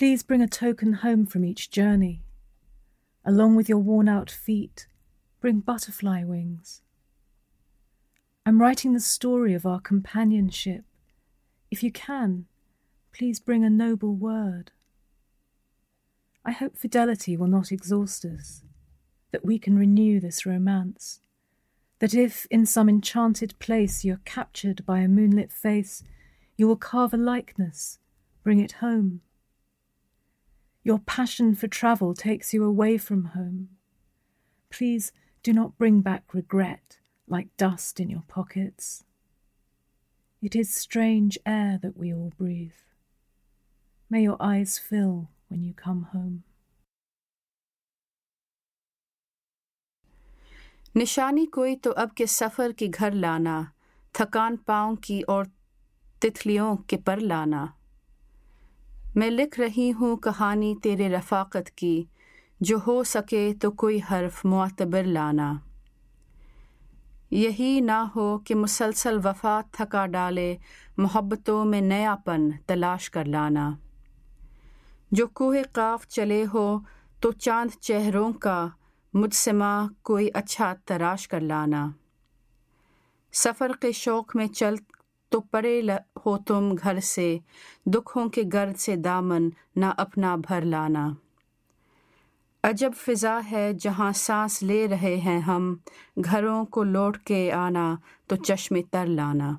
Please bring a token home from each journey. Along with your worn out feet, bring butterfly wings. I'm writing the story of our companionship. If you can, please bring a noble word. I hope fidelity will not exhaust us, that we can renew this romance, that if in some enchanted place you're captured by a moonlit face, you will carve a likeness, bring it home. Your passion for travel takes you away from home. Please do not bring back regret like dust in your pockets. It is strange air that we all breathe. May your eyes fill when you come home. निशानी कोई तो अब के सफ़र की घर लाना थकान पाँव की और तितलियों के पर लाना میں لکھ رہی ہوں کہانی تیرے رفاقت کی، جو ہو سکے تو کوئی حرف معتبر لانا۔ یہی نہ ہو کہ مسلسل وفا تھکا ڈالے، محبتوں میں نیا پن تلاش کر لانا۔ جو کوہ قاف چلے ہو تو چاند چہروں کا مجسمہ کوئی اچھا تراش کر لانا۔ سفر کے شوق میں چل तो परे हो तुम घर से, दुखों के गर्द से दामन ना अपना भर लाना। अजब फिज़ा है जहाँ सांस ले रहे हैं हम, घरों को लौट के आना तो चश्मे तर लाना।